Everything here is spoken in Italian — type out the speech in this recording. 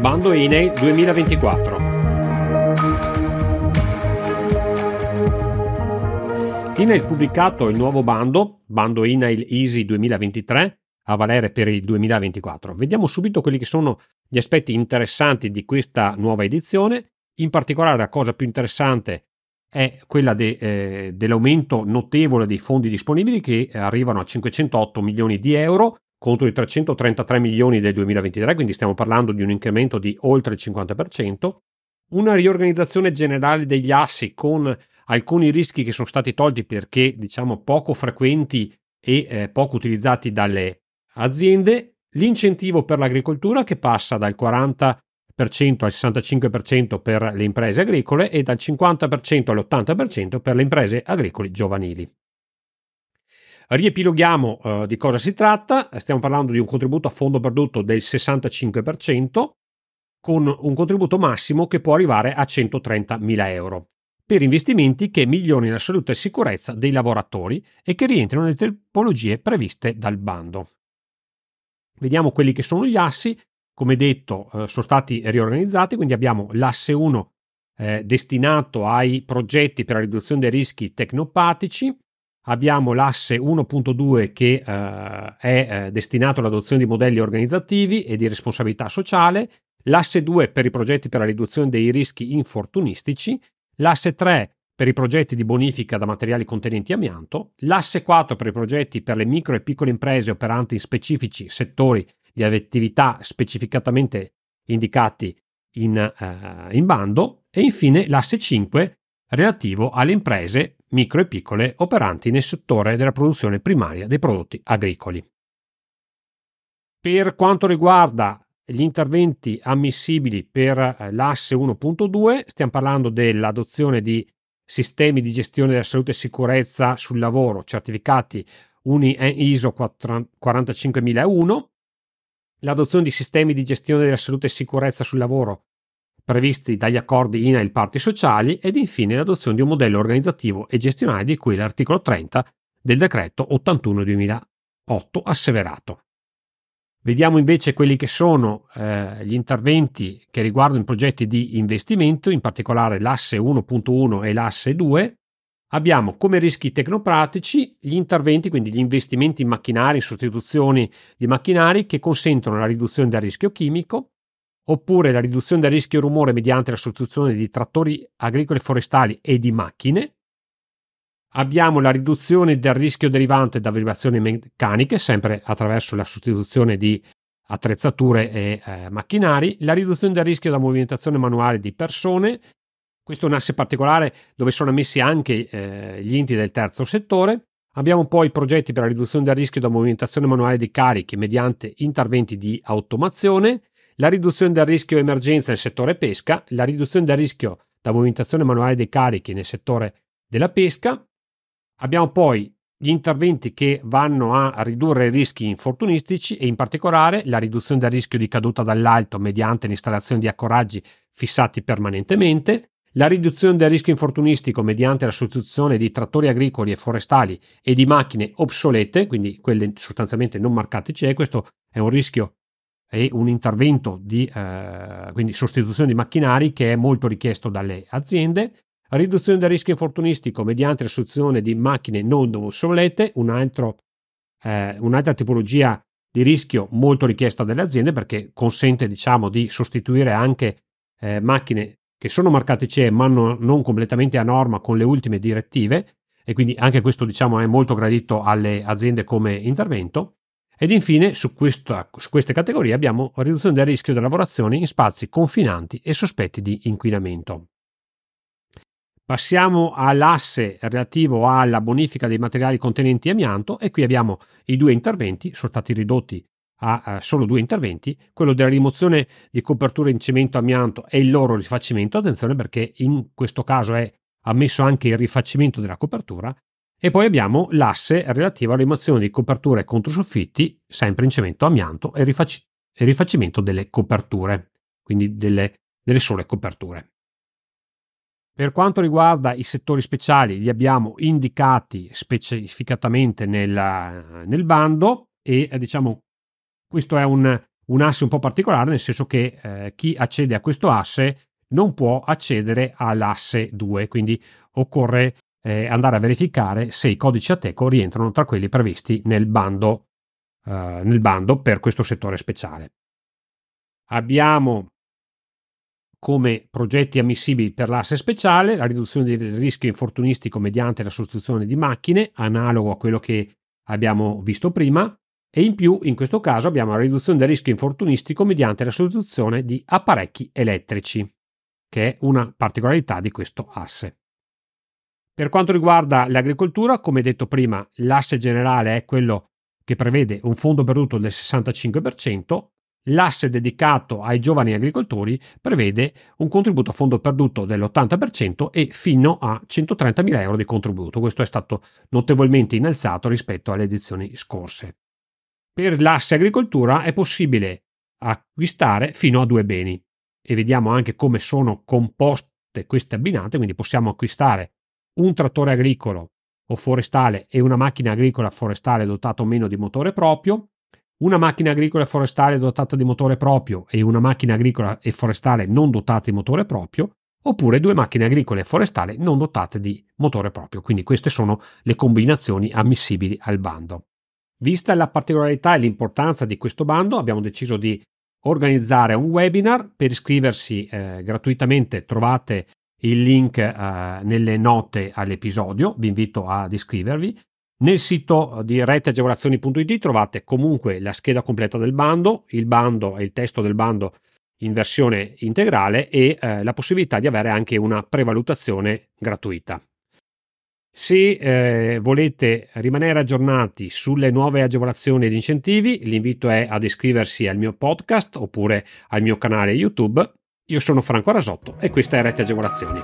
Bando INEI 2024. INAIL pubblicato il nuovo bando, bando INAIL Easy 2023, a valere per il 2024. Vediamo subito quelli che sono gli aspetti interessanti di questa nuova edizione. In particolare la cosa più interessante è quella de, eh, dell'aumento notevole dei fondi disponibili che arrivano a 508 milioni di euro contro i 333 milioni del 2023, quindi stiamo parlando di un incremento di oltre il 50%, una riorganizzazione generale degli assi con alcuni rischi che sono stati tolti perché diciamo poco frequenti e eh, poco utilizzati dalle aziende, l'incentivo per l'agricoltura che passa dal 40% al 65% per le imprese agricole e dal 50% all'80% per le imprese agricole giovanili. Riepiloghiamo uh, di cosa si tratta, stiamo parlando di un contributo a fondo perduto del 65% con un contributo massimo che può arrivare a 130.000 euro per investimenti che migliorino la salute e sicurezza dei lavoratori e che rientrino nelle tipologie previste dal bando. Vediamo quelli che sono gli assi, come detto eh, sono stati riorganizzati, quindi abbiamo l'asse 1 eh, destinato ai progetti per la riduzione dei rischi tecnopatici, abbiamo l'asse 1.2 che eh, è eh, destinato all'adozione di modelli organizzativi e di responsabilità sociale, l'asse 2 per i progetti per la riduzione dei rischi infortunistici, l'asse 3 per i progetti di bonifica da materiali contenenti amianto, l'asse 4 per i progetti per le micro e piccole imprese operanti in specifici settori di attività specificatamente indicati in, uh, in bando e infine l'asse 5 relativo alle imprese micro e piccole operanti nel settore della produzione primaria dei prodotti agricoli. Per quanto riguarda gli interventi ammissibili per eh, l'asse 1.2, stiamo parlando dell'adozione di sistemi di gestione della salute e sicurezza sul lavoro certificati UNI ISO 45001, l'adozione di sistemi di gestione della salute e sicurezza sul lavoro previsti dagli accordi INAIL parti sociali ed infine l'adozione di un modello organizzativo e gestionale di cui l'articolo 30 del decreto 81-2008 asseverato. Vediamo invece quelli che sono eh, gli interventi che riguardano i progetti di investimento, in particolare l'asse 1.1 e l'asse 2. Abbiamo come rischi tecnopratici gli interventi, quindi gli investimenti in macchinari, in sostituzioni di macchinari che consentono la riduzione del rischio chimico, oppure la riduzione del rischio rumore mediante la sostituzione di trattori agricoli e forestali e di macchine. Abbiamo la riduzione del rischio derivante da vibrazioni meccaniche, sempre attraverso la sostituzione di attrezzature e eh, macchinari, la riduzione del rischio da movimentazione manuale di persone, questo è un asse particolare dove sono ammessi anche eh, gli enti del terzo settore. Abbiamo poi progetti per la riduzione del rischio da movimentazione manuale di carichi mediante interventi di automazione, la riduzione del rischio emergenza nel settore pesca, la riduzione del rischio da movimentazione manuale dei carichi nel settore della pesca. Abbiamo poi gli interventi che vanno a ridurre i rischi infortunistici e in particolare la riduzione del rischio di caduta dall'alto mediante l'installazione di accoraggi fissati permanentemente, la riduzione del rischio infortunistico mediante la sostituzione di trattori agricoli e forestali e di macchine obsolete, quindi quelle sostanzialmente non marcate CE, questo è un rischio e un intervento di eh, quindi sostituzione di macchinari che è molto richiesto dalle aziende, riduzione del rischio infortunistico mediante la sostituzione di macchine non obsolete, un altro, eh, un'altra tipologia di rischio molto richiesta dalle aziende perché consente diciamo di sostituire anche eh, macchine che sono marcate CE ma non, non completamente a norma con le ultime direttive e quindi anche questo diciamo è molto gradito alle aziende come intervento ed infine, su, questa, su queste categorie abbiamo riduzione del rischio delle lavorazioni in spazi confinanti e sospetti di inquinamento. Passiamo all'asse relativo alla bonifica dei materiali contenenti amianto e qui abbiamo i due interventi, sono stati ridotti a solo due interventi, quello della rimozione di coperture in cemento amianto e il loro rifacimento, attenzione perché in questo caso è ammesso anche il rifacimento della copertura e poi abbiamo l'asse relativo alla rimozione di coperture contro soffitti, sempre in cemento amianto, e, rifac- e rifacimento delle coperture, quindi delle, delle sole coperture. Per quanto riguarda i settori speciali, li abbiamo indicati specificatamente nel, nel bando e diciamo questo è un un asse un po' particolare, nel senso che eh, chi accede a questo asse non può accedere all'asse 2, quindi occorre eh, andare a verificare se i codici Ateco rientrano tra quelli previsti nel bando, eh, nel bando per questo settore speciale. Abbiamo come progetti ammissibili per l'asse speciale la riduzione del rischio infortunistico mediante la sostituzione di macchine, analogo a quello che abbiamo visto prima, e in più in questo caso abbiamo la riduzione del rischio infortunistico mediante la sostituzione di apparecchi elettrici, che è una particolarità di questo asse. Per quanto riguarda l'agricoltura, come detto prima, l'asse generale è quello che prevede un fondo perduto del 65%, l'asse dedicato ai giovani agricoltori prevede un contributo a fondo perduto dell'80% e fino a 130.000 euro di contributo. Questo è stato notevolmente innalzato rispetto alle edizioni scorse. Per l'asse agricoltura è possibile acquistare fino a due beni e vediamo anche come sono composte queste abbinate, quindi possiamo acquistare un trattore agricolo o forestale e una macchina agricola forestale dotata o meno di motore proprio, una macchina agricola e forestale dotata di motore proprio e una macchina agricola e forestale non dotata di motore proprio, oppure due macchine agricole e forestali non dotate di motore proprio. Quindi queste sono le combinazioni ammissibili al bando. Vista la particolarità e l'importanza di questo bando, abbiamo deciso di organizzare un webinar. Per iscriversi eh, gratuitamente trovate il link eh, nelle note all'episodio, vi invito ad iscrivervi. Nel sito di reteagevolazioni.it trovate comunque la scheda completa del bando, il bando e il testo del bando in versione integrale e eh, la possibilità di avere anche una prevalutazione gratuita. Se eh, volete rimanere aggiornati sulle nuove agevolazioni ed incentivi, l'invito è ad iscriversi al mio podcast oppure al mio canale YouTube. Io sono Franco Rasotto e questa è Rete Agevolazioni.